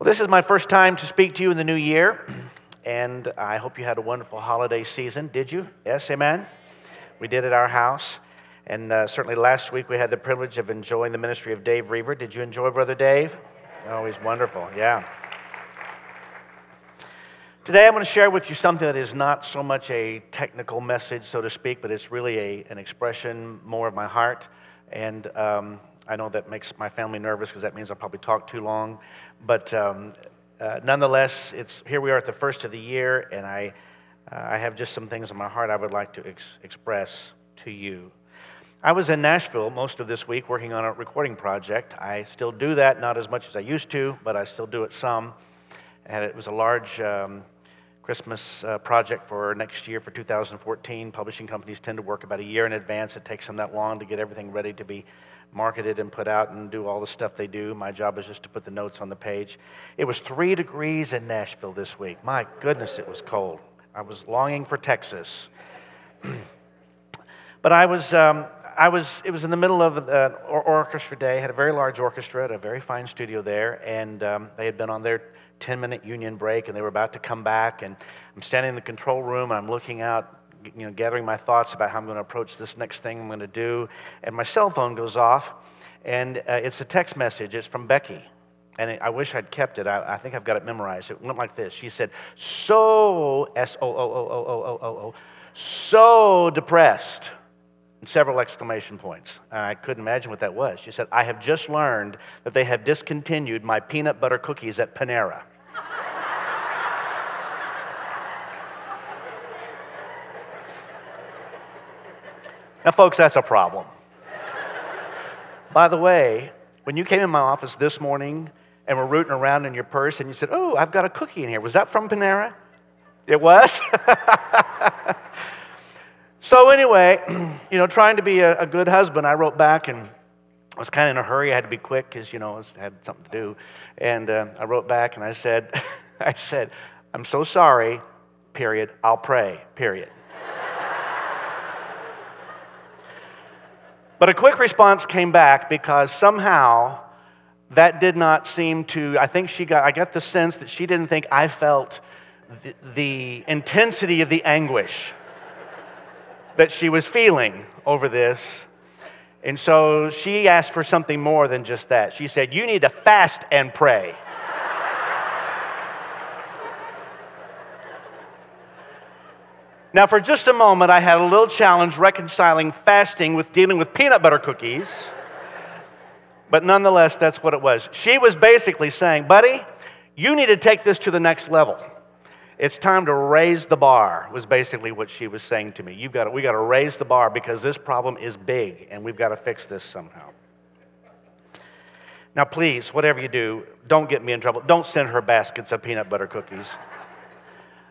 Well, this is my first time to speak to you in the new year, and I hope you had a wonderful holiday season. Did you? Yes, amen? We did at our house. And uh, certainly last week we had the privilege of enjoying the ministry of Dave Reaver. Did you enjoy Brother Dave? Oh, wonderful, yeah. Today I'm going to share with you something that is not so much a technical message, so to speak, but it's really a, an expression more of my heart. And um, I know that makes my family nervous because that means I'll probably talk too long. But um, uh, nonetheless, it's, here we are at the first of the year, and I, uh, I have just some things on my heart I would like to ex- express to you. I was in Nashville most of this week working on a recording project. I still do that, not as much as I used to, but I still do it some. And it was a large um, Christmas uh, project for next year for 2014. Publishing companies tend to work about a year in advance. It takes them that long to get everything ready to be marketed and put out and do all the stuff they do. My job is just to put the notes on the page. It was three degrees in Nashville this week. My goodness, it was cold. I was longing for Texas. but I was, um, I was, it was in the middle of an orchestra day. had a very large orchestra at a very fine studio there, and um, they had been on their 10 minute union break, and they were about to come back. And I'm standing in the control room, and I'm looking out you know, gathering my thoughts about how I'm going to approach this next thing I'm going to do. And my cell phone goes off, and uh, it's a text message. It's from Becky. And I wish I'd kept it. I, I, think I've got it memorized. It went like this. She said, So, S O O O O O O O O, so depressed. And several exclamation points. And I couldn't imagine what that was. She said, I have just learned that they have discontinued my peanut butter cookies at Panera. Now, folks, that's a problem. By the way, when you came in my office this morning and were rooting around in your purse and you said, Oh, I've got a cookie in here, was that from Panera? It was? so, anyway, you know, trying to be a, a, good husband, I wrote back and I was kind of in a hurry. I had to be quick because, you know, I had something to do. And uh, I wrote back and I said, I said, I'm so sorry, period. I'll pray, period. But a quick response came back because somehow that did not seem to, I think she got, I got the sense that she didn't think I felt the, the intensity of the anguish that she was feeling over this. And so she asked for something more than just that. She said, You need to fast and pray. Now, for just a moment, I had a little challenge reconciling fasting with dealing with peanut butter cookies. But nonetheless, that's what it was. She was basically saying, buddy, you need to take this to the next level. It's time to raise the bar, was basically what she was saying to me. You've got to, we got to raise the bar because this problem is big and we've got to fix this somehow. Now, please, whatever you do, don't get me in trouble. Don't send her baskets of peanut butter cookies.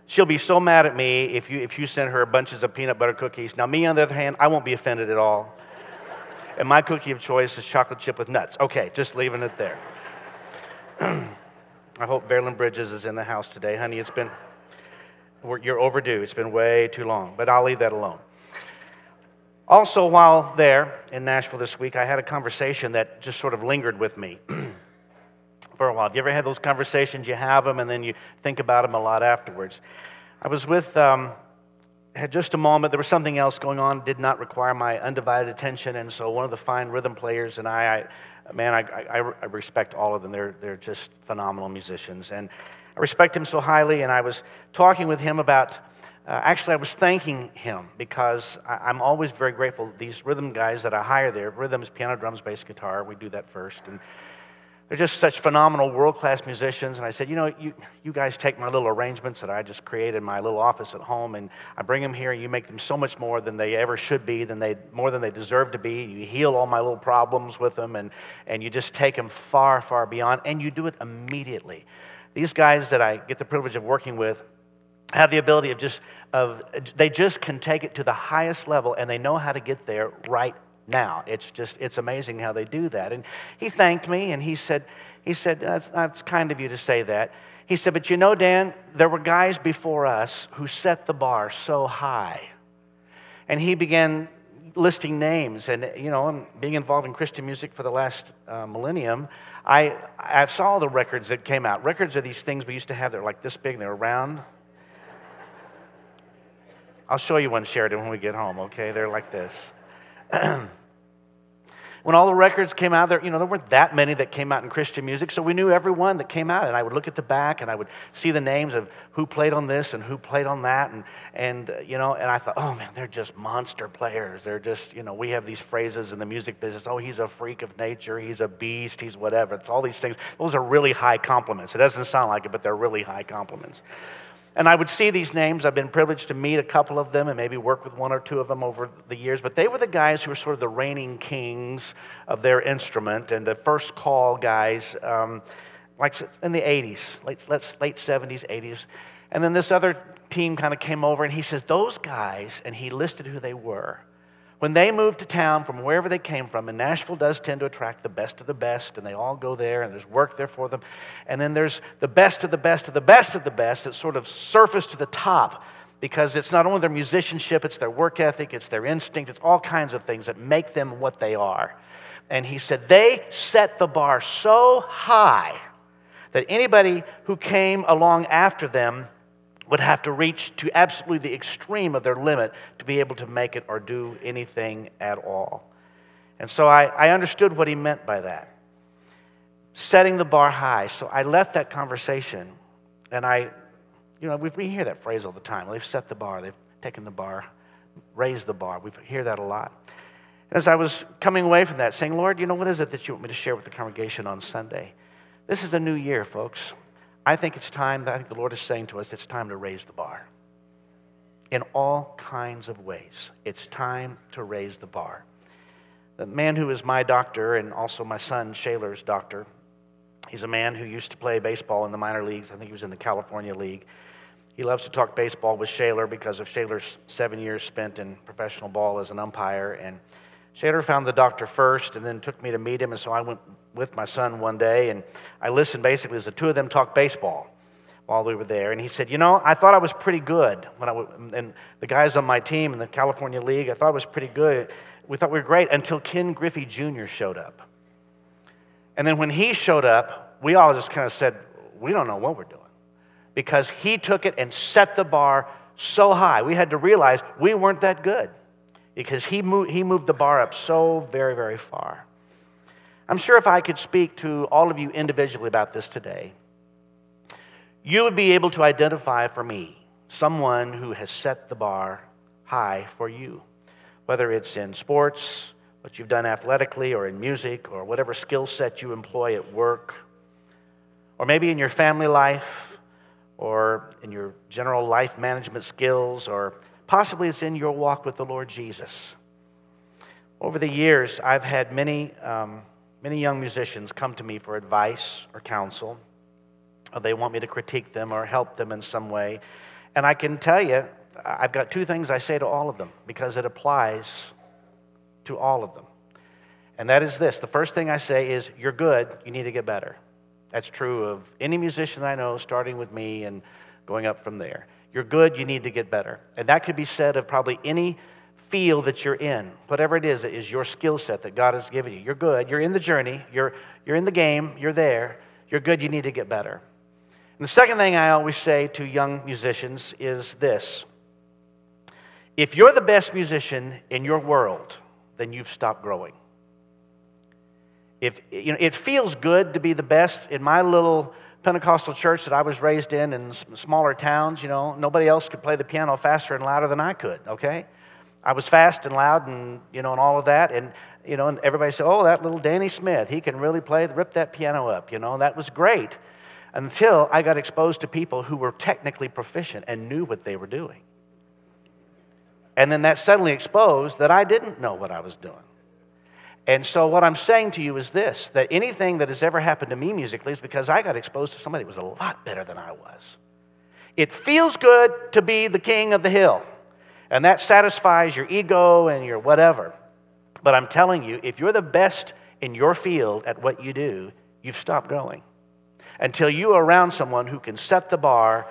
She'll be so mad at me if you, if you send her a bunches of peanut butter cookies. Now, me, on the other hand, I won't be offended at all. And my cookie of choice is chocolate chip with nuts. Okay, just leaving it there. I hope Verlin Bridges is in the house today. Honey, it's been, you're overdue. It's been way too long, but I'll leave that alone. Also, while there in Nashville this week, I had a conversation that just sort of lingered with me. for a while. Have you ever had those conversations? You have them and then you think about them a lot afterwards. I was with, um, had just a moment, there was something else going on, did not require my undivided attention. And so one of the fine rhythm players and I, I man, I, I, I respect all of them. They're, they're just phenomenal musicians. And I respect him so highly. And I was talking with him about, uh, actually, I was thanking him because I, am always very grateful. These rhythm guys that I hire there, rhythms, piano, drums, bass, guitar, we do that first. And they're just such phenomenal world class musicians. And I said, You know, you, you guys take my little arrangements that I just created in my little office at home, and I bring them here, and you make them so much more than they ever should be, than they, more than they deserve to be. You heal all my little problems with them, and, and you just take them far, far beyond, and you do it immediately. These guys that I get the privilege of working with, have the ability of just of they just can take it to the highest level and they know how to get there right now. It's just, it's amazing how they do that. And he thanked me and he said, he said, that's, that's kind of you to say that. He said, but you know, Dan, there were guys before us who set the bar so high. And he began listing names. And, you know, being involved in Christian music for the last uh, millennium, I, I saw the records that came out. Records are these things we used to have that were like this big, and they're round. I'll show you one, Sheridan, when we get home, okay? They're like this. when all the records came out there, you know, there weren't that many that came out in Christian music, so we knew every one that came out. And I would look at the back and I would see the names of who played on this and who played on that. And, and uh, you know, and I thought, oh man, they're just monster players. They're just, you know, we have these phrases in the music business oh, he's a freak of nature, he's a beast, he's whatever. It's all these things. Those are really high compliments. It doesn't sound like it, but they're really high compliments. And I would see these names. I've been privileged to meet a couple of them and maybe work with one or two of them over the years. But they were the guys who were sort of the reigning kings of their instrument and the first call guys, um, like in the 80s, late, late 70s, 80s. And then this other team kind of came over and he says, Those guys, and he listed who they were. When they move to town from wherever they came from, and Nashville does tend to attract the best of the best, and they all go there, and there's work there for them. And then there's the best of the best of the best of the best that sort of surface to the top because it's not only their musicianship, it's their work ethic, it's their instinct, it's all kinds of things that make them what they are. And he said, they set the bar so high that anybody who came along after them would have to reach to absolutely the extreme of their limit to be able to make it or do anything at all. And so I, I understood what he meant by that. Setting the bar high. So I left that conversation and I, you know, we, we hear that phrase all the time. They've set the bar, they've taken the bar, raised the bar. We hear that a lot. As I was coming away from that, saying, Lord, you know, what is it that you want me to share with the congregation on Sunday? This is a new year, folks. I think it's time, I think the Lord is saying to us, it's time to raise the bar. In all kinds of ways, it's time to raise the bar. The man who is my doctor and also my son Shaler's doctor, he's a man who used to play baseball in the minor leagues. I think he was in the California League. He loves to talk baseball with Shaler because of Shaler's seven years spent in professional ball as an umpire. And Shaler found the doctor first and then took me to meet him, and so I went with my son one day, and I listened basically as the two of them talked baseball while we were there. And he said, You know, I thought I was pretty good. When I w- and the guys on my team in the California League, I thought I was pretty good. We thought we were great until Ken Griffey Jr. showed up. And then when he showed up, we all just kind of said, We don't know what we're doing. Because he took it and set the bar so high. We had to realize we weren't that good because he moved, he moved the bar up so very, very far. I'm sure if I could speak to all of you individually about this today, you would be able to identify for me someone who has set the bar high for you, whether it's in sports, what you've done athletically, or in music, or whatever skill set you employ at work, or maybe in your family life, or in your general life management skills, or possibly it's in your walk with the Lord Jesus. Over the years, I've had many. Um, Many young musicians come to me for advice or counsel, or they want me to critique them or help them in some way. And I can tell you, I've got two things I say to all of them because it applies to all of them. And that is this the first thing I say is, You're good, you need to get better. That's true of any musician I know, starting with me and going up from there. You're good, you need to get better. And that could be said of probably any field that you're in, whatever it is that is your skill set that God has given you. You're good. You're in the journey. You're, you're in the game. You're there. You're good. You need to get better. And the second thing I always say to young musicians is this if you're the best musician in your world, then you've stopped growing. If, you know, it feels good to be the best in my little Pentecostal church that I was raised in in smaller towns, you know, nobody else could play the piano faster and louder than I could, okay? I was fast and loud and, you know, and all of that. And, you know, and everybody said, oh, that little Danny Smith, he can really play, rip that piano up, you know, and that was great. Until I got exposed to people who were technically proficient and knew what they were doing. And then that suddenly exposed that I didn't know what I was doing. And so, what I'm saying to you is this that anything that has ever happened to me musically is because I got exposed to somebody who was a lot better than I was. It feels good to be the king of the hill. And that satisfies your ego and your whatever. But I'm telling you, if you're the best in your field at what you do, you've stopped growing until you are around someone who can set the bar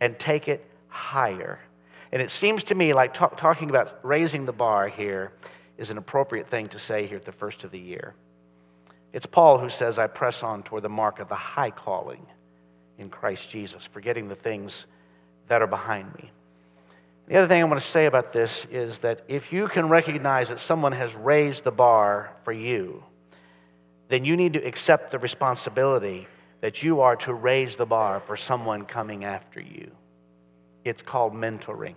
and take it higher. And it seems to me like talk, talking about raising the bar here is an appropriate thing to say here at the first of the year. It's Paul who says, I press on toward the mark of the high calling in Christ Jesus, forgetting the things that are behind me. The other thing I want to say about this is that if you can recognize that someone has raised the bar for you, then you need to accept the responsibility that you are to raise the bar for someone coming after you. It's called mentoring.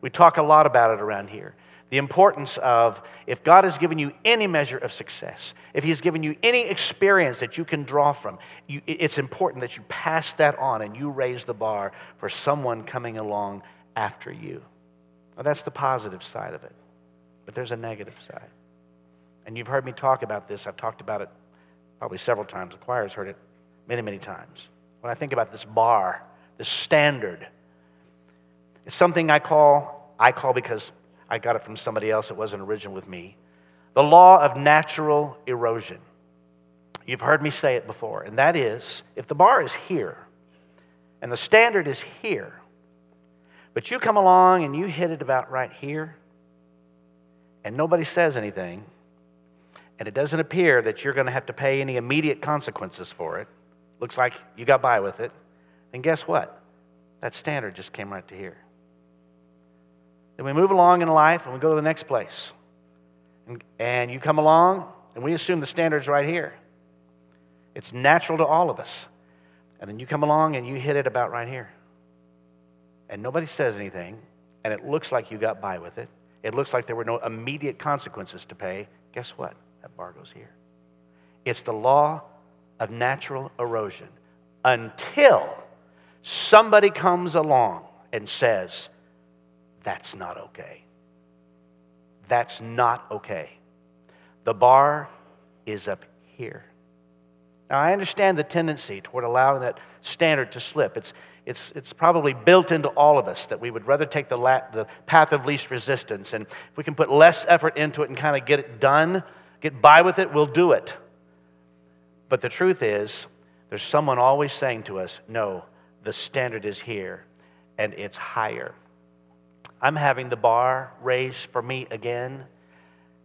We talk a lot about it around here. The importance of if God has given you any measure of success, if He's given you any experience that you can draw from, you, it's important that you pass that on and you raise the bar for someone coming along after you. Now, that's the positive side of it, but there's a negative side. And you've heard me talk about this. I've talked about it probably several times. The choir has heard it many, many times. When I think about this bar, this standard, it's something I call, I call because I got it from somebody else, it wasn't original with me, the law of natural erosion. You've heard me say it before, and that is if the bar is here and the standard is here, but you come along and you hit it about right here, and nobody says anything, and it doesn't appear that you're going to have to pay any immediate consequences for it, looks like you got by with it, And guess what? That standard just came right to here. Then we move along in life and we go to the next place. And, and you come along and we assume the standard's right here. It's natural to all of us. And then you come along and you hit it about right here. And nobody says anything, and it looks like you got by with it. It looks like there were no immediate consequences to pay. Guess what? That bar goes here. It's the law of natural erosion until somebody comes along and says, That's not okay. That's not okay. The bar is up here. Now, I understand the tendency toward allowing that standard to slip. It's, it's, it's probably built into all of us that we would rather take the, la- the path of least resistance. And if we can put less effort into it and kind of get it done, get by with it, we'll do it. But the truth is, there's someone always saying to us, no, the standard is here and it's higher. I'm having the bar raised for me again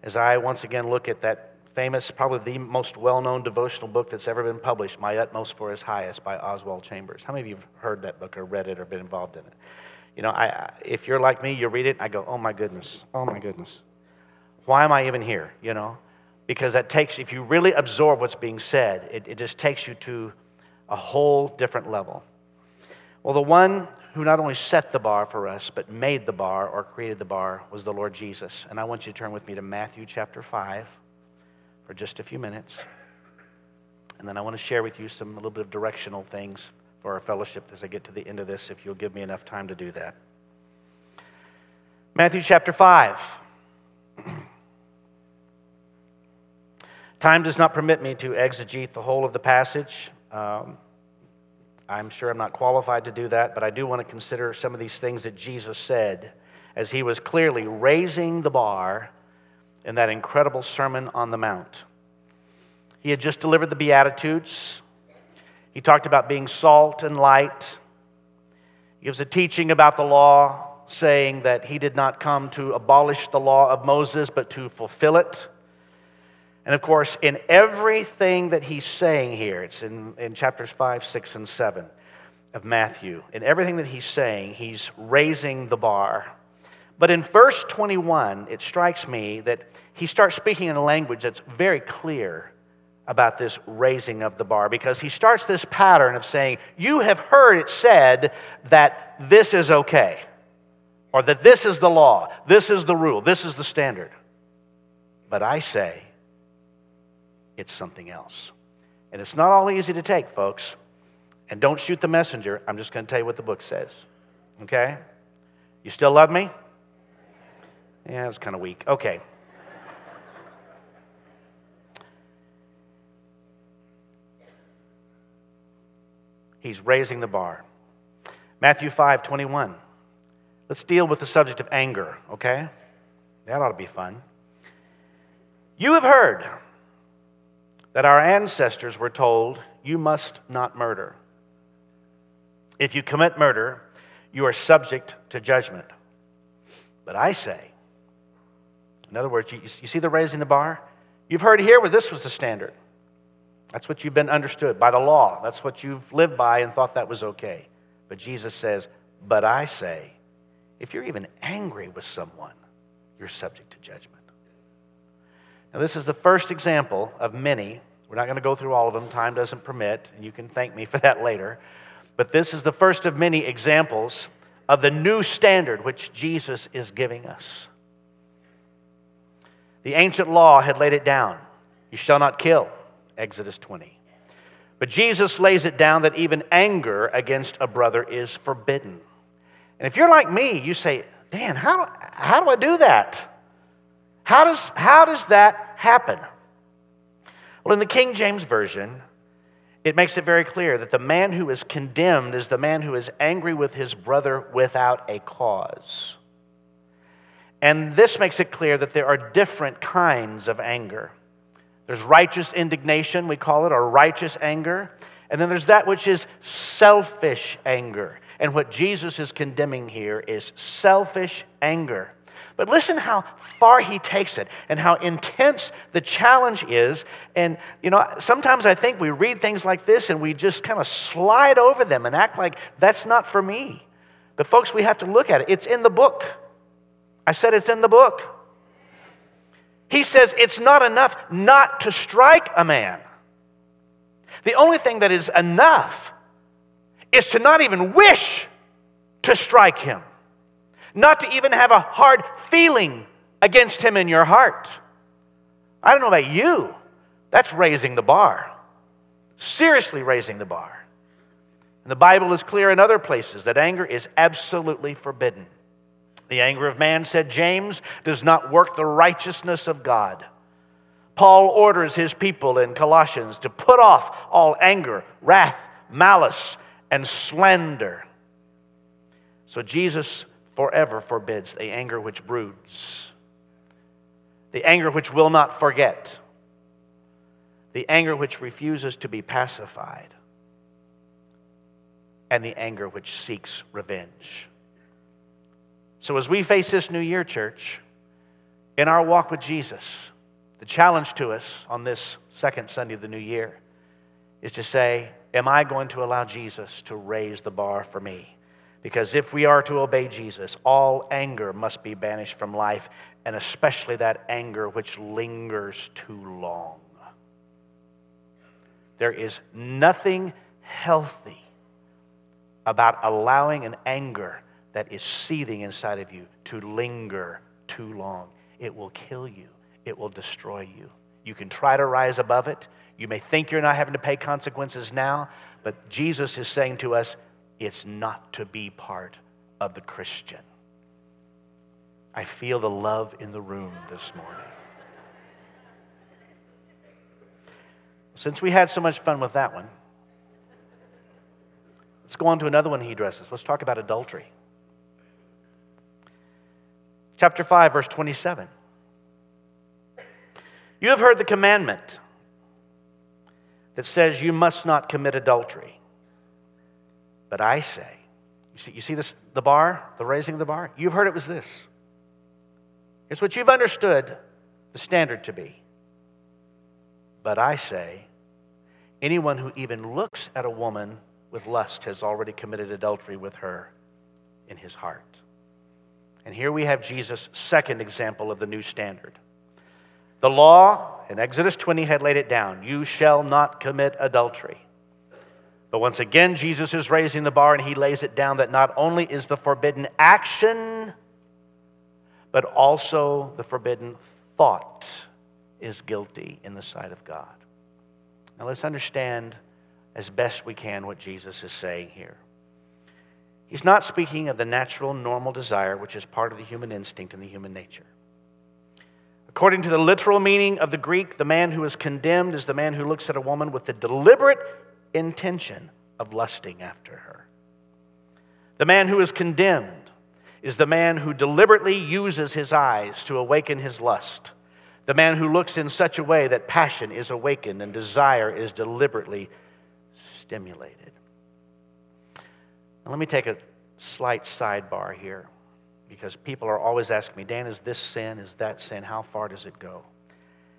as I once again look at that famous, probably the most well known devotional book that's ever been published, My Utmost for His Highest by Oswald Chambers. How many of you have heard that book or read it or been involved in it? You know, I, if you're like me, you read it, I go, oh my goodness, oh my goodness. Why am I even here? You know? because that takes, if you really absorb what's being said, it, it just takes you to a whole different level. Well, the one who not only set the bar for us, but made the bar or created the bar was the Lord Jesus. And I want you to turn with me to Matthew chapter 5 for just a few minutes. And then I want to share with you some a little bit of directional things for our fellowship as I get to the end of this, if you'll give me enough time to do that. Matthew chapter 5. Time does not permit me to exegete the whole of the passage. Um, I'm sure I'm not qualified to do that, but I do want to consider some of these things that Jesus said as he was clearly raising the bar in that incredible Sermon on the Mount. He had just delivered the Beatitudes. He talked about being salt and light. He gives a teaching about the law, saying that he did not come to abolish the law of Moses, but to fulfill it. And of course, in everything that he's saying here, it's in, in chapters 5, 6, and 7 of Matthew. In everything that he's saying, he's raising the bar. But in verse 21, it strikes me that he starts speaking in a language that's very clear about this raising of the bar because he starts this pattern of saying, You have heard it said that this is okay, or that this is the law, this is the rule, this is the standard. But I say, it's something else. And it's not all easy to take, folks. And don't shoot the messenger. I'm just going to tell you what the book says. Okay? You still love me? Yeah, it was kind of weak. Okay. He's raising the bar. Matthew 5 21. Let's deal with the subject of anger, okay? That ought to be fun. You have heard that our ancestors were told, You must not murder. If you commit murder, you are subject to judgment. But I say, In other words, you, you see the raising the bar? You've heard here where this was the standard. That's what you've been understood by the law. That's what you've lived by and thought that was okay. But Jesus says, But I say, if you're even angry with someone, you're subject to judgment. Now, this is the first example of many. We're not going to go through all of them, time doesn't permit, and you can thank me for that later. But this is the first of many examples of the new standard which Jesus is giving us. The ancient law had laid it down you shall not kill, Exodus 20. But Jesus lays it down that even anger against a brother is forbidden. And if you're like me, you say, Dan, how, how do I do that? How does, how does that happen? Well, in the King James Version, it makes it very clear that the man who is condemned is the man who is angry with his brother without a cause. And this makes it clear that there are different kinds of anger. There's righteous indignation, we call it, or righteous anger. And then there's that which is selfish anger. And what Jesus is condemning here is selfish anger. But listen how far he takes it and how intense the challenge is. And, you know, sometimes I think we read things like this and we just kind of slide over them and act like that's not for me. But, folks, we have to look at it. It's in the book. I said it's in the book. He says it's not enough not to strike a man. The only thing that is enough is to not even wish to strike him, not to even have a hard feeling against him in your heart. I don't know about you, that's raising the bar, seriously raising the bar. And the Bible is clear in other places that anger is absolutely forbidden. The anger of man, said James, does not work the righteousness of God. Paul orders his people in Colossians to put off all anger, wrath, malice, and slander. So Jesus forever forbids the anger which broods, the anger which will not forget, the anger which refuses to be pacified, and the anger which seeks revenge. So, as we face this new year, church, in our walk with Jesus, the challenge to us on this second Sunday of the new year is to say, Am I going to allow Jesus to raise the bar for me? Because if we are to obey Jesus, all anger must be banished from life, and especially that anger which lingers too long. There is nothing healthy about allowing an anger that is seething inside of you to linger too long. It will kill you, it will destroy you. You can try to rise above it. You may think you're not having to pay consequences now, but Jesus is saying to us, it's not to be part of the Christian. I feel the love in the room this morning. Since we had so much fun with that one, let's go on to another one he addresses. Let's talk about adultery. Chapter 5, verse 27. You have heard the commandment that says you must not commit adultery. But I say, you see, you see this, the bar, the raising of the bar? You've heard it was this. It's what you've understood the standard to be. But I say, anyone who even looks at a woman with lust has already committed adultery with her in his heart. And here we have Jesus' second example of the new standard. The law in Exodus 20 had laid it down you shall not commit adultery. But once again, Jesus is raising the bar and he lays it down that not only is the forbidden action, but also the forbidden thought is guilty in the sight of God. Now let's understand as best we can what Jesus is saying here. He's not speaking of the natural, normal desire, which is part of the human instinct and the human nature. According to the literal meaning of the Greek, the man who is condemned is the man who looks at a woman with the deliberate intention of lusting after her. The man who is condemned is the man who deliberately uses his eyes to awaken his lust. The man who looks in such a way that passion is awakened and desire is deliberately stimulated. Let me take a slight sidebar here. because people are always asking me, Dan, is this sin? Is that sin? How far does it go?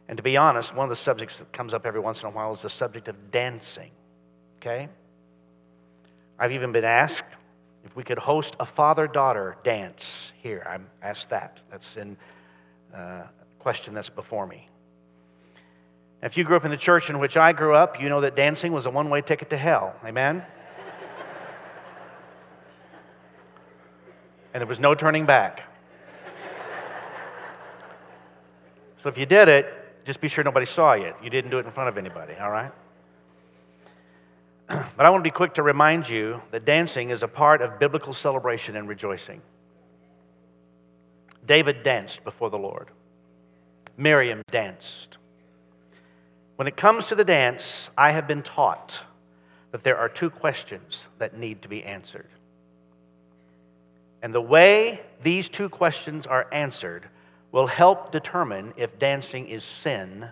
And to be honest, one of the subjects that comes up every once in a while is the subject of dancing. Okay? I've even been asked if we could host a father daughter dance here. I'm asked that. That's in uh, question that's before me. If you grew up in the church in which I grew up, you know that dancing was a one way ticket to hell. Amen? And there was no turning back. So if you did it, just be sure nobody saw you. You didn't do it in front of anybody, all right? But I want to be quick to remind you that dancing is a part of biblical celebration and rejoicing. David danced before the Lord, Miriam danced. When it comes to the dance, I have been taught that there are two questions that need to be answered. And the way these two questions are answered will help determine if dancing is sin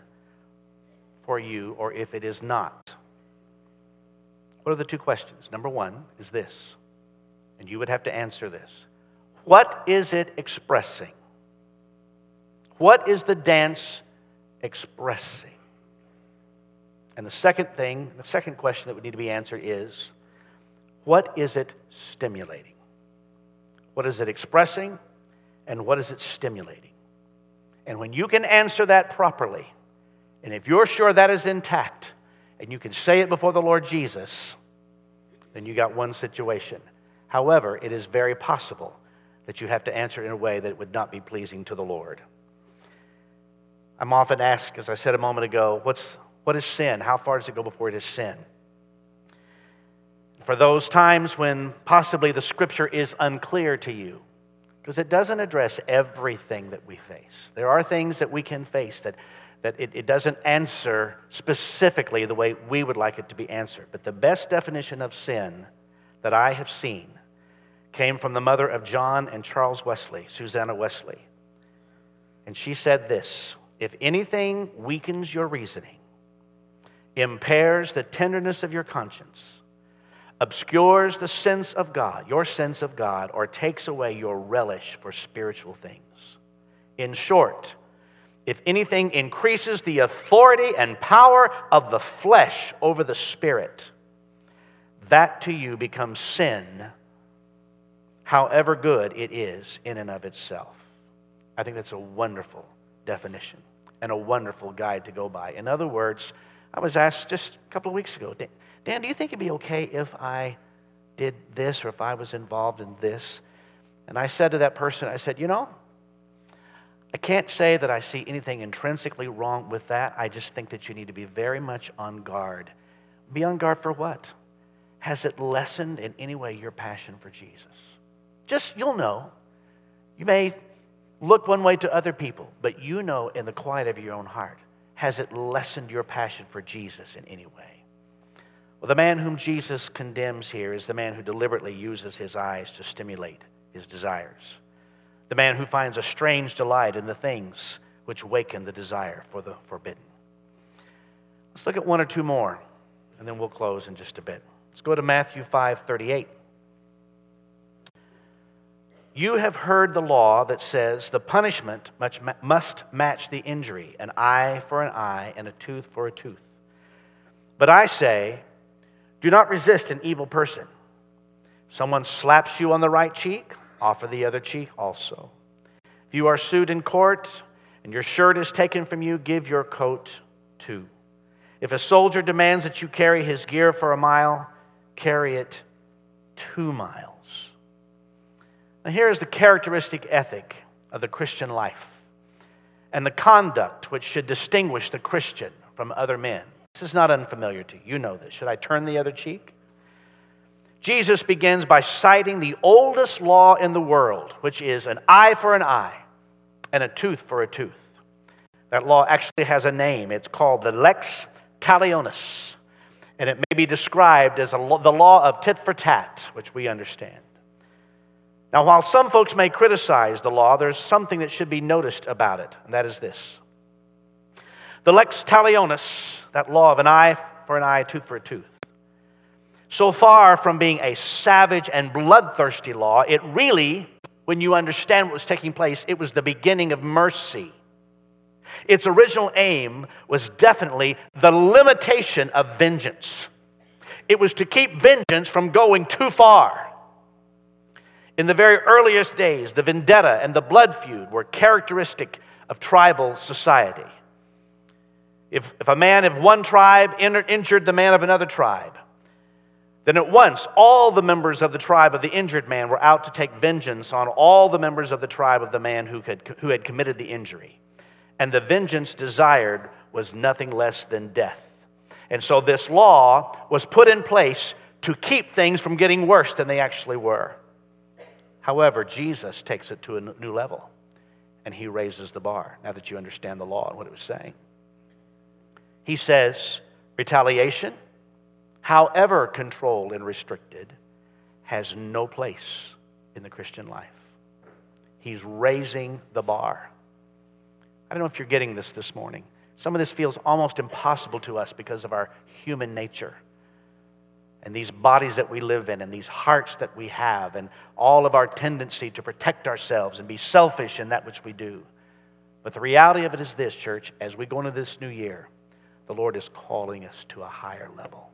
for you or if it is not. What are the two questions? Number one is this, and you would have to answer this What is it expressing? What is the dance expressing? And the second thing, the second question that would need to be answered is what is it stimulating? What is it expressing? And what is it stimulating? And when you can answer that properly, and if you're sure that is intact, and you can say it before the Lord Jesus, then you got one situation. However, it is very possible that you have to answer in a way that would not be pleasing to the Lord. I'm often asked, as I said a moment ago, what's, what is sin? How far does it go before it is sin? For those times when possibly the scripture is unclear to you, because it doesn't address everything that we face. There are things that we can face that, that it, it doesn't answer specifically the way we would like it to be answered. But the best definition of sin that I have seen came from the mother of John and Charles Wesley, Susanna Wesley. And she said this If anything weakens your reasoning, impairs the tenderness of your conscience, obscures the sense of God, your sense of God, or takes away your relish for spiritual things. In short, if anything increases the authority and power of the flesh over the spirit, that to you becomes sin, however good it is in and of itself. I think that's a wonderful definition and a wonderful guide to go by. In other words, I was asked just a couple of weeks ago, Dan, do you think it'd be okay if I did this or if I was involved in this? And I said to that person, I said, you know, I can't say that I see anything intrinsically wrong with that. I just think that you need to be very much on guard. Be on guard for what? Has it lessened in any way your passion for Jesus? Just, you'll know. You may look one way to other people, but you know in the quiet of your own heart has it lessened your passion for Jesus in any way? Well, the man whom Jesus condemns here is the man who deliberately uses his eyes to stimulate his desires. The man who finds a strange delight in the things which waken the desire for the forbidden. Let's look at one or two more, and then we'll close in just a bit. Let's go to Matthew 5 38. You have heard the law that says the punishment must match the injury, an eye for an eye and a tooth for a tooth. But I say, do not resist an evil person. If someone slaps you on the right cheek, offer the other cheek also. If you are sued in court and your shirt is taken from you, give your coat too. If a soldier demands that you carry his gear for a mile, carry it two miles. Now, here is the characteristic ethic of the Christian life and the conduct which should distinguish the Christian from other men. This is not unfamiliar to you. You know this. Should I turn the other cheek? Jesus begins by citing the oldest law in the world, which is an eye for an eye and a tooth for a tooth. That law actually has a name. It's called the lex talionis, and it may be described as the law of tit for tat, which we understand. Now, while some folks may criticize the law, there's something that should be noticed about it, and that is this. The lex talionis, that law of an eye for an eye, a tooth for a tooth, so far from being a savage and bloodthirsty law, it really when you understand what was taking place, it was the beginning of mercy. Its original aim was definitely the limitation of vengeance. It was to keep vengeance from going too far. In the very earliest days, the vendetta and the blood feud were characteristic of tribal society. If, if a man of one tribe injured the man of another tribe, then at once all the members of the tribe of the injured man were out to take vengeance on all the members of the tribe of the man who who had committed the injury. And the vengeance desired was nothing less than death. And so this law was put in place to keep things from getting worse than they actually were. However, Jesus takes it to a new level and he raises the bar now that you understand the law and what it was saying. He says, retaliation, however controlled and restricted, has no place in the Christian life. He's raising the bar. I don't know if you're getting this this morning. Some of this feels almost impossible to us because of our human nature and these bodies that we live in and these hearts that we have and all of our tendency to protect ourselves and be selfish in that which we do. But the reality of it is this, church, as we go into this new year, the Lord is calling us to a higher level.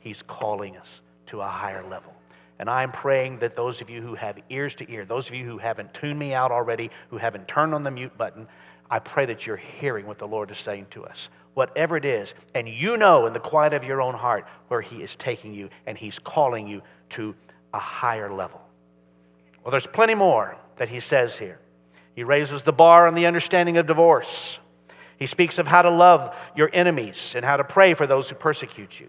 He's calling us to a higher level. And I'm praying that those of you who have ears to ear, those of you who haven't tuned me out already, who haven't turned on the mute button, I pray that you're hearing what the Lord is saying to us. Whatever it is, and you know in the quiet of your own heart where He is taking you and He's calling you to a higher level. Well, there's plenty more that He says here. He raises the bar on the understanding of divorce. He speaks of how to love your enemies and how to pray for those who persecute you.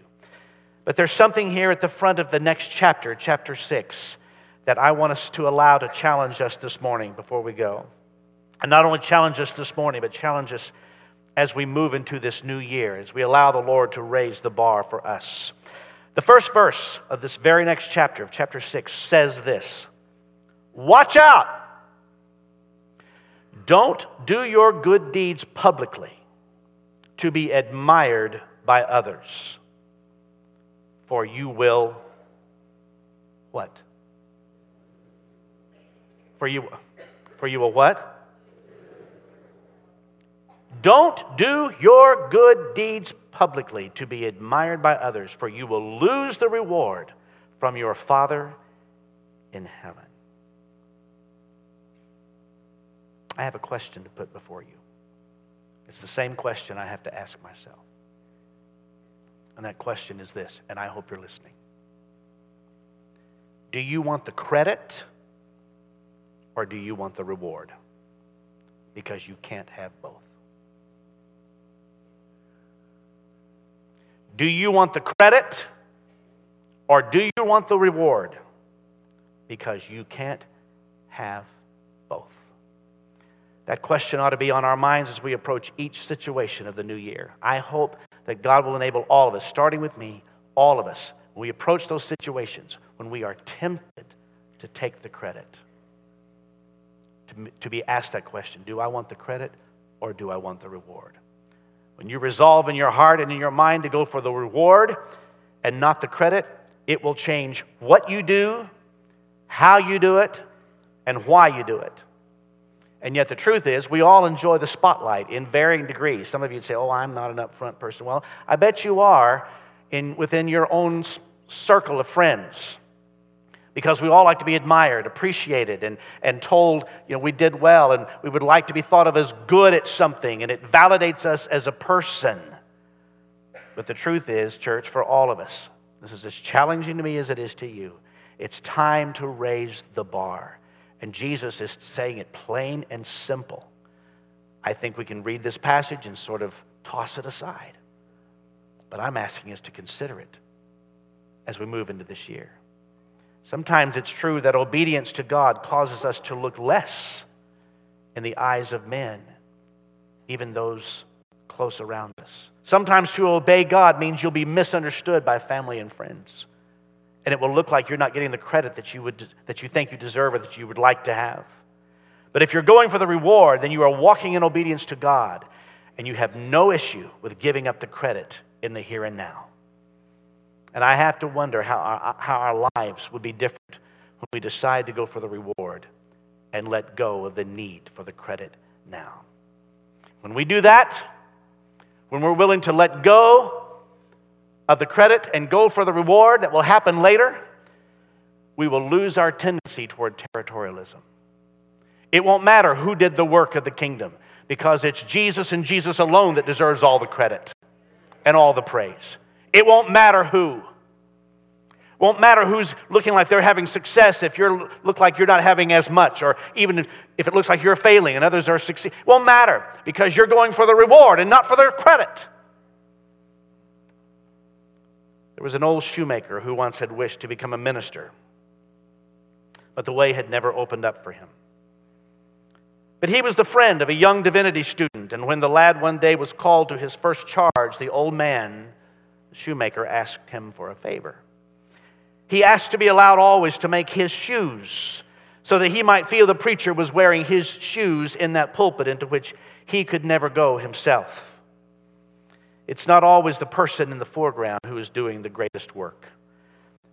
But there's something here at the front of the next chapter, chapter 6, that I want us to allow to challenge us this morning before we go. And not only challenge us this morning, but challenge us as we move into this new year, as we allow the Lord to raise the bar for us. The first verse of this very next chapter, of chapter 6, says this Watch out! Don't do your good deeds publicly to be admired by others, for you will what? For you, for you will what? Don't do your good deeds publicly to be admired by others, for you will lose the reward from your Father in heaven. I have a question to put before you. It's the same question I have to ask myself. And that question is this, and I hope you're listening. Do you want the credit or do you want the reward? Because you can't have both. Do you want the credit or do you want the reward? Because you can't have. That question ought to be on our minds as we approach each situation of the new year. I hope that God will enable all of us, starting with me, all of us, when we approach those situations, when we are tempted to take the credit, to, to be asked that question Do I want the credit or do I want the reward? When you resolve in your heart and in your mind to go for the reward and not the credit, it will change what you do, how you do it, and why you do it. And yet, the truth is, we all enjoy the spotlight in varying degrees. Some of you say, Oh, I'm not an upfront person. Well, I bet you are in, within your own circle of friends because we all like to be admired, appreciated, and, and told, you know, we did well, and we would like to be thought of as good at something, and it validates us as a person. But the truth is, church, for all of us, this is as challenging to me as it is to you. It's time to raise the bar. And Jesus is saying it plain and simple. I think we can read this passage and sort of toss it aside. But I'm asking us to consider it as we move into this year. Sometimes it's true that obedience to God causes us to look less in the eyes of men, even those close around us. Sometimes to obey God means you'll be misunderstood by family and friends and it will look like you're not getting the credit that you, would, that you think you deserve or that you would like to have. But if you're going for the reward, then you are walking in obedience to God, and you have no issue with giving up the credit in the here and now. And I have to wonder how our, how our lives would be different when we decide to go for the reward and let go of the need for the credit now. When we do that, when we're willing to let go of the credit and go for the reward that will happen later, we will lose our tendency toward territorialism. It won't matter who did the work of the kingdom because it's Jesus and Jesus alone that deserves all the credit and all the praise. It won't matter who. Won't matter who's looking like they're having success if you look like you're not having as much, or even if it looks like you're failing and others are succeeding. Won't matter because you're going for the reward and not for their credit. There was an old shoemaker who once had wished to become a minister, but the way had never opened up for him. But he was the friend of a young divinity student, and when the lad one day was called to his first charge, the old man, the shoemaker, asked him for a favor. He asked to be allowed always to make his shoes so that he might feel the preacher was wearing his shoes in that pulpit into which he could never go himself. It's not always the person in the foreground who is doing the greatest work.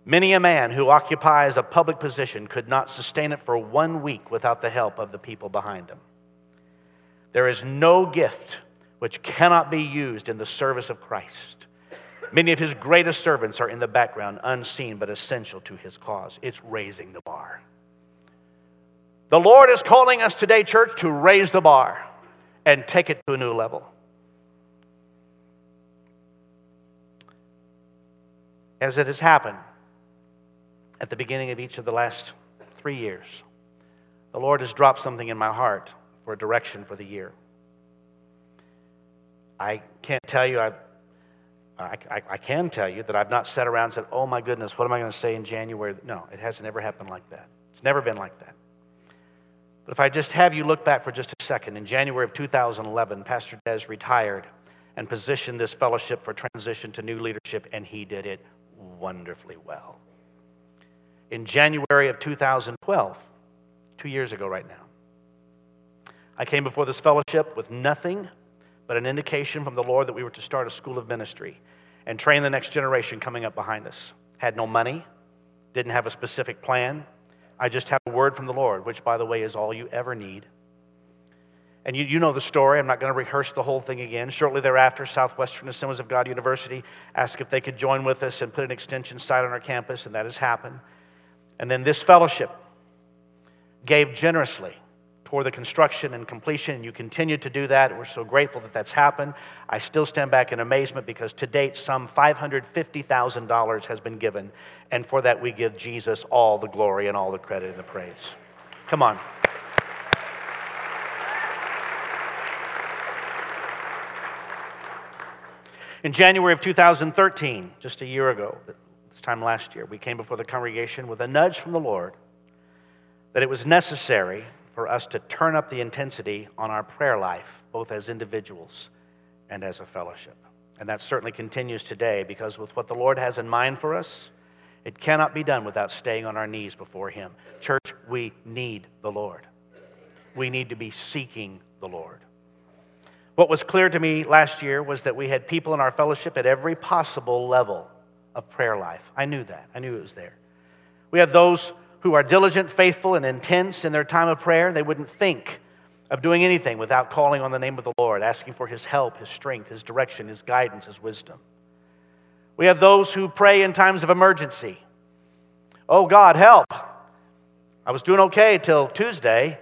Many a man who occupies a public position could not sustain it for one week without the help of the people behind him. There is no gift which cannot be used in the service of Christ. Many of his greatest servants are in the background, unseen but essential to his cause. It's raising the bar. The Lord is calling us today, church, to raise the bar and take it to a new level. As it has happened at the beginning of each of the last three years, the Lord has dropped something in my heart for a direction for the year. I can't tell you, I, I, I, can tell you that I've not sat around and said, oh my goodness, what am I going to say in January? No, it hasn't ever happened like that. It's never been like that. But if I just have you look back for just a second, in January of 2011, Pastor Des retired and positioned this fellowship for transition to new leadership, and he did it wonderfully well. In January of 2012, two years ago right now, I came before this fellowship with nothing but an indication from the Lord that we were to start a school of ministry and train the next generation coming up behind us. Had no money, didn't have a specific plan. I just had a word from the Lord, which, by the way, is all you ever need. And you, you know the story. I'm not going to rehearse the whole thing again. Shortly thereafter, Southwestern Assemblies of God University asked if they could join with us and put an extension site on our campus, and that has happened. And then this fellowship gave generously toward the construction and completion, and you continue to do that. We're so grateful that that's happened. I still stand back in amazement because to date, some $550,000 has been given, and for that, we give Jesus all the glory and all the credit and the praise. Come on. In January of 2013, just a year ago, this time last year, we came before the congregation with a nudge from the Lord that it was necessary for us to turn up the intensity on our prayer life, both as individuals and as a fellowship. And that certainly continues today because with what the Lord has in mind for us, it cannot be done without staying on our knees before Him. Church, we need the Lord. We need to be seeking the Lord. What was clear to me last year was that we had people in our fellowship at every possible level of prayer life. I knew that. I knew it was there. We have those who are diligent, faithful, and intense in their time of prayer. They wouldn't think of doing anything without calling on the name of the Lord, asking for His help, His strength, His direction, His guidance, His wisdom. We have those who pray in times of emergency. Oh, God, help. I was doing okay till Tuesday,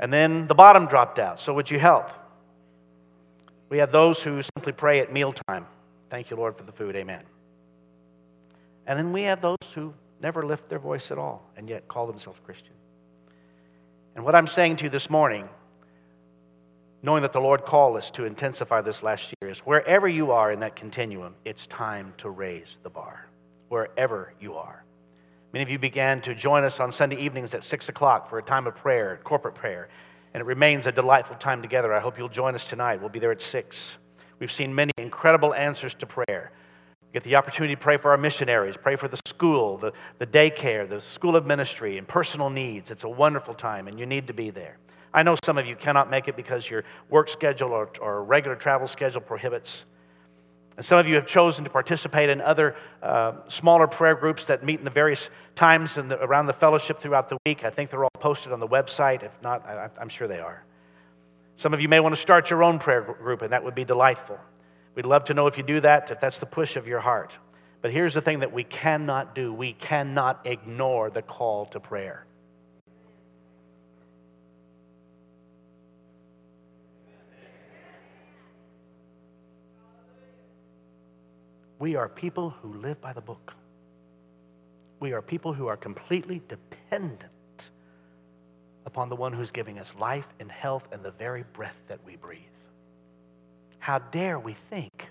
and then the bottom dropped out. So, would you help? We have those who simply pray at mealtime. Thank you, Lord, for the food. Amen. And then we have those who never lift their voice at all, and yet call themselves Christian. And what I'm saying to you this morning, knowing that the Lord called us to intensify this last year, is wherever you are in that continuum, it's time to raise the bar. Wherever you are. Many of you began to join us on Sunday evenings at 6 o'clock for a time of prayer, corporate prayer, and it remains a delightful time together. I hope you'll join us tonight. We'll be there at 6. We've seen many incredible answers to prayer. Get the opportunity to pray for our missionaries, pray for the school, the, the daycare, the school of ministry, and personal needs. It's a wonderful time, and you need to be there. I know some of you cannot make it because your work schedule or, or regular travel schedule prohibits. And some of you have chosen to participate in other uh, smaller prayer groups that meet in the various times the, around the fellowship throughout the week. I think they're all posted on the website. If not, I, I'm sure they are. Some of you may want to start your own prayer group, and that would be delightful. We'd love to know if you do that, if that's the push of your heart. But here's the thing that we cannot do we cannot ignore the call to prayer. We are people who live by the book. We are people who are completely dependent upon the one who's giving us life and health and the very breath that we breathe. How dare we think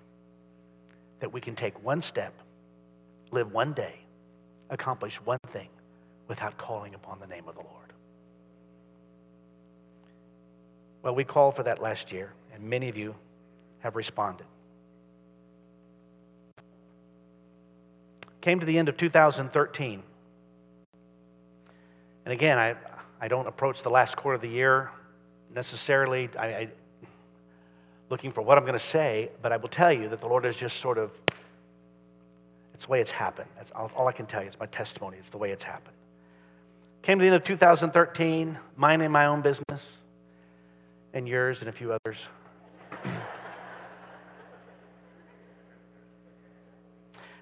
that we can take one step, live one day, accomplish one thing without calling upon the name of the Lord? Well, we called for that last year, and many of you have responded. Came to the end of 2013. And again, I, I don't approach the last quarter of the year necessarily I, I, looking for what I'm going to say, but I will tell you that the Lord has just sort of, it's the way it's happened. That's all, all I can tell you. It's my testimony. It's the way it's happened. Came to the end of 2013, mine minding my own business, and yours and a few others.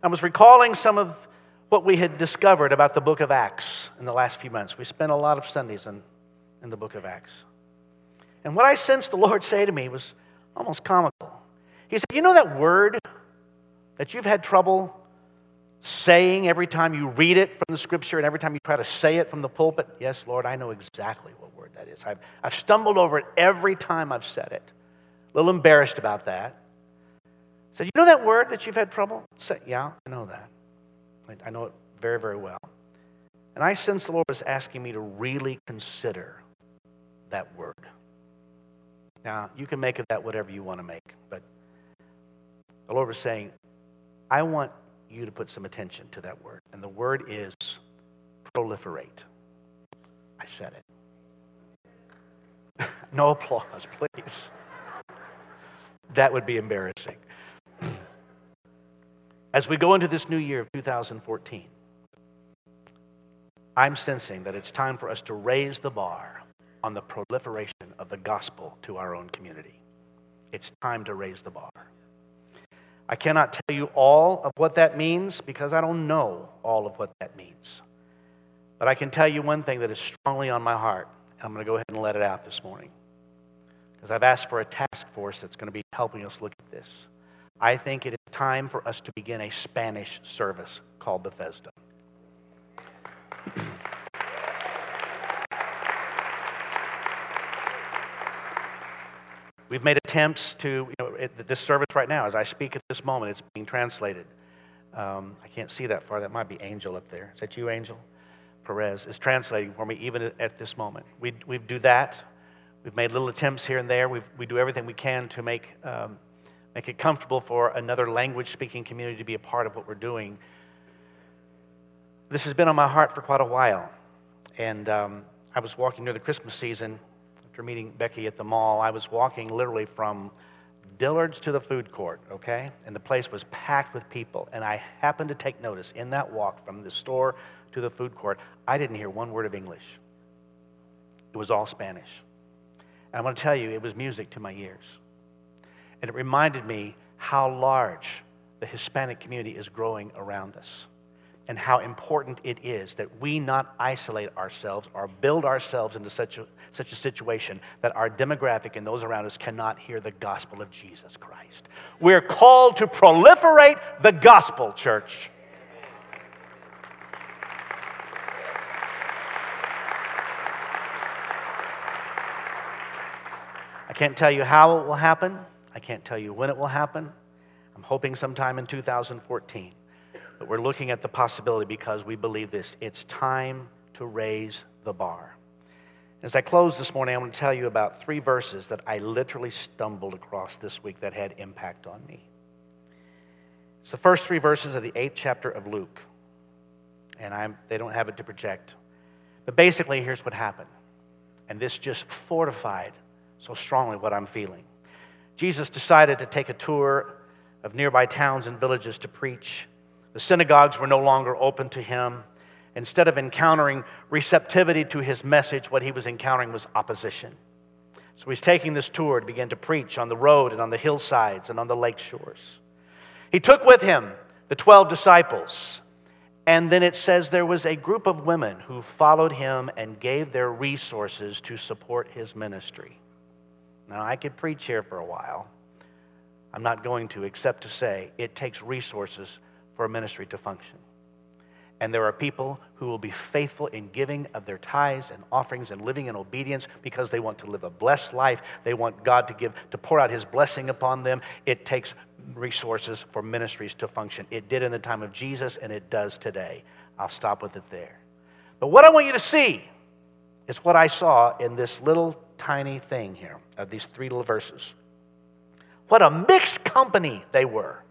I was recalling some of what we had discovered about the book of Acts in the last few months. We spent a lot of Sundays in, in the book of Acts. And what I sensed the Lord say to me was almost comical. He said, You know that word that you've had trouble saying every time you read it from the scripture and every time you try to say it from the pulpit? Yes, Lord, I know exactly what word that is. I've, I've stumbled over it every time I've said it. A little embarrassed about that said, You know that word that you've had trouble? Say, yeah, I know that. I know it very, very well. And I sense the Lord was asking me to really consider that word. Now, you can make of that whatever you want to make, but the Lord was saying, I want you to put some attention to that word. And the word is proliferate. I said it. no applause, please. That would be embarrassing. As we go into this new year of 2014, I'm sensing that it's time for us to raise the bar on the proliferation of the gospel to our own community. It's time to raise the bar. I cannot tell you all of what that means because I don't know all of what that means. But I can tell you one thing that is strongly on my heart, and I'm going to go ahead and let it out this morning. Because I've asked for a task force that's going to be helping us look at this. I think it is time for us to begin a Spanish service called Bethesda. We've made attempts to, you know, it, this service right now, as I speak at this moment, it's being translated. Um, I can't see that far. That might be Angel up there. Is that you, Angel? Perez is translating for me even at this moment. We, we do that. We've made little attempts here and there. we we do everything we can to make um, make it comfortable for another language speaking community to be a part of what we're doing. This has been on my heart for quite a while. And um, I was walking near the Christmas season after meeting Becky at the mall. I was walking literally from Dillard's to the food court, okay? And the place was packed with people. And I happened to take notice in that walk from the store to the food court, I didn't hear one word of English. It was all Spanish. And I'm going to tell you, it was music to my ears. And it reminded me how large the Hispanic community is growing around us and how important it is that we not isolate ourselves or build ourselves into such a, such a situation that our demographic and those around us cannot hear the gospel of Jesus Christ. We're called to proliferate the gospel, church. I can't tell you how it will happen. I can't tell you when it will happen. I'm hoping sometime in 2014. But we're looking at the possibility because we believe this. It's time to raise the bar. As I close this morning, I want to tell you about three verses that I literally stumbled across this week that had impact on me. It's the first three verses of the eighth chapter of Luke. And I'm, they don't have it to project. But basically, here's what happened. And this just fortified so strongly what I'm feeling. Jesus decided to take a tour of nearby towns and villages to preach. The synagogues were no longer open to him. Instead of encountering receptivity to his message, what he was encountering was opposition. So he's taking this tour to begin to preach on the road and on the hillsides and on the lake shores. He took with him the 12 disciples, and then it says there was a group of women who followed him and gave their resources to support his ministry. Now, I could preach here for a while. I'm not going to, except to say it takes resources for a ministry to function. And there are people who will be faithful in giving of their tithes and offerings and living in obedience because they want to live a blessed life. They want God to give, to pour out His blessing upon them. It takes resources for ministries to function. It did in the time of Jesus and it does today. I'll stop with it there. But what I want you to see is what I saw in this little tiny thing here of these three little verses. What a mixed company they were.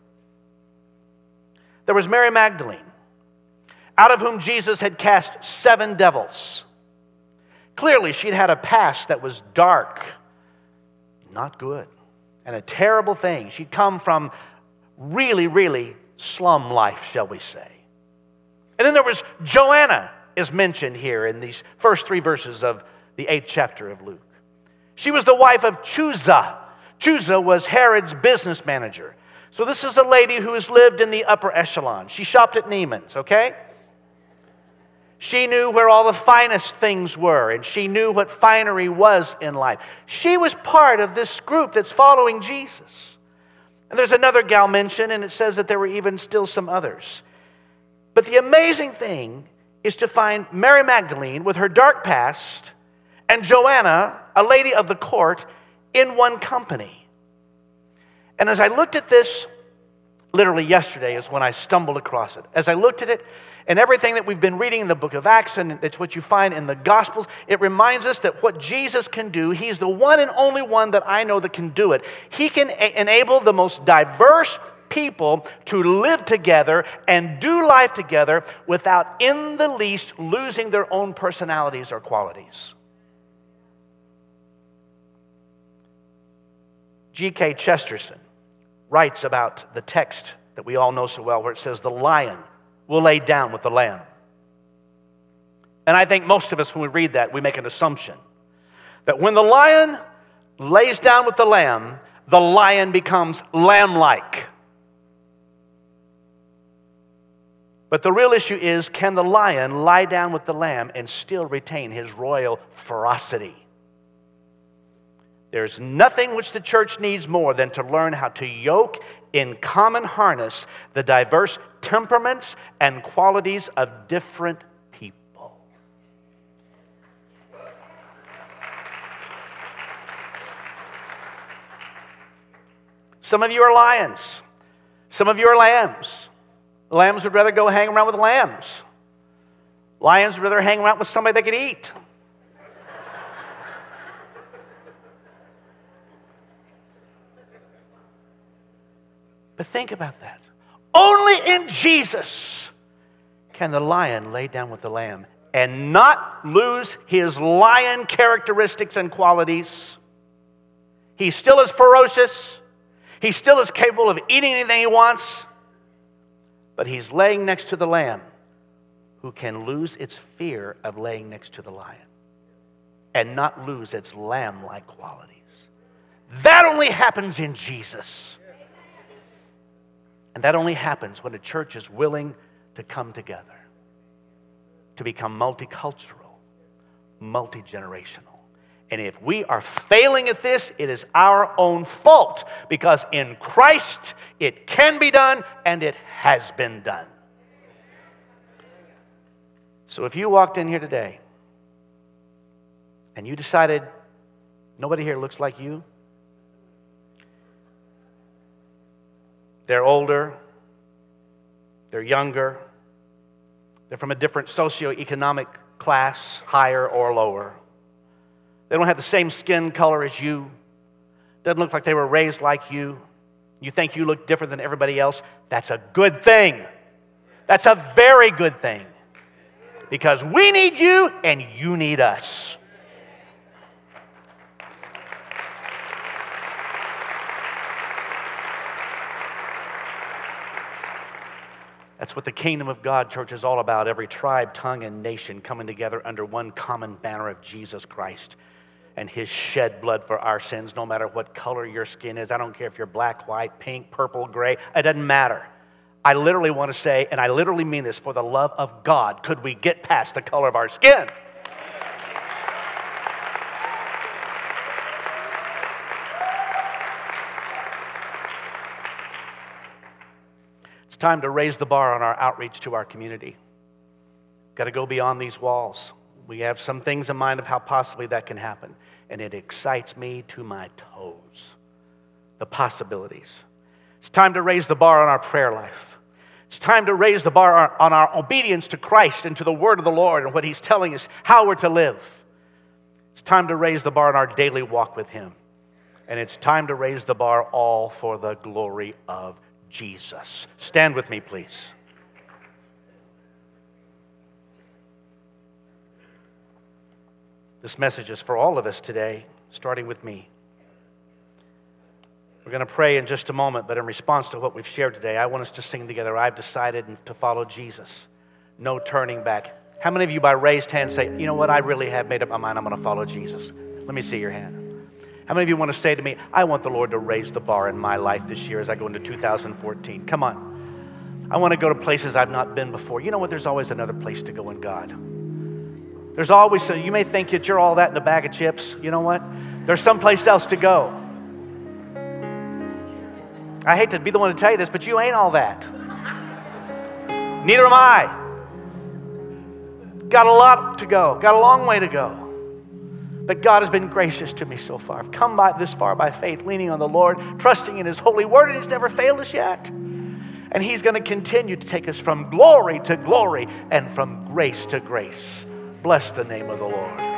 There was Mary Magdalene, out of whom Jesus had cast seven devils. Clearly, she'd had a past that was dark, not good, and a terrible thing. She'd come from really, really slum life, shall we say. And then there was Joanna, is mentioned here in these first three verses of the eighth chapter of Luke. She was the wife of Chuza. Chuza was Herod's business manager. So this is a lady who has lived in the upper echelon. She shopped at Neiman's, okay? She knew where all the finest things were, and she knew what finery was in life. She was part of this group that's following Jesus. And there's another gal mentioned, and it says that there were even still some others. But the amazing thing is to find Mary Magdalene with her dark past and Joanna, a lady of the court, in one company. And as I looked at this, literally yesterday is when I stumbled across it. As I looked at it, and everything that we've been reading in the book of Acts, and it's what you find in the Gospels, it reminds us that what Jesus can do, He's the one and only one that I know that can do it. He can a- enable the most diverse people to live together and do life together without in the least losing their own personalities or qualities. G.K. Chesterton writes about the text that we all know so well, where it says, The lion will lay down with the lamb. And I think most of us, when we read that, we make an assumption that when the lion lays down with the lamb, the lion becomes lamb like. But the real issue is can the lion lie down with the lamb and still retain his royal ferocity? There's nothing which the church needs more than to learn how to yoke in common harness the diverse temperaments and qualities of different people. Some of you are lions, some of you are lambs. Lambs would rather go hang around with lambs. Lions would rather hang around with somebody they could eat. But think about that. Only in Jesus can the lion lay down with the lamb and not lose his lion characteristics and qualities. He still is ferocious. He still is capable of eating anything he wants. But he's laying next to the lamb who can lose its fear of laying next to the lion and not lose its lamb like qualities. That only happens in Jesus. And that only happens when a church is willing to come together, to become multicultural, multi generational. And if we are failing at this, it is our own fault because in Christ it can be done and it has been done. So if you walked in here today and you decided nobody here looks like you, They're older, they're younger, they're from a different socioeconomic class, higher or lower. They don't have the same skin color as you. Doesn't look like they were raised like you. You think you look different than everybody else. That's a good thing. That's a very good thing. Because we need you and you need us. That's what the kingdom of God, church, is all about. Every tribe, tongue, and nation coming together under one common banner of Jesus Christ and his shed blood for our sins, no matter what color your skin is. I don't care if you're black, white, pink, purple, gray, it doesn't matter. I literally want to say, and I literally mean this, for the love of God, could we get past the color of our skin? Time to raise the bar on our outreach to our community. Got to go beyond these walls. We have some things in mind of how possibly that can happen, and it excites me to my toes. The possibilities. It's time to raise the bar on our prayer life. It's time to raise the bar on our obedience to Christ and to the word of the Lord and what He's telling us how we're to live. It's time to raise the bar on our daily walk with Him. And it's time to raise the bar all for the glory of Jesus. Stand with me, please. This message is for all of us today, starting with me. We're going to pray in just a moment, but in response to what we've shared today, I want us to sing together I've decided to follow Jesus. No turning back. How many of you, by raised hands, say, You know what? I really have made up my mind. I'm going to follow Jesus. Let me see your hand. How many of you want to say to me, I want the Lord to raise the bar in my life this year as I go into 2014? Come on. I want to go to places I've not been before. You know what? There's always another place to go in God. There's always, so you may think that you're all that in a bag of chips. You know what? There's someplace else to go. I hate to be the one to tell you this, but you ain't all that. Neither am I. Got a lot to go, got a long way to go. But God has been gracious to me so far. I've come by this far by faith, leaning on the Lord, trusting in His holy word, and He's never failed us yet. And He's going to continue to take us from glory to glory and from grace to grace. Bless the name of the Lord.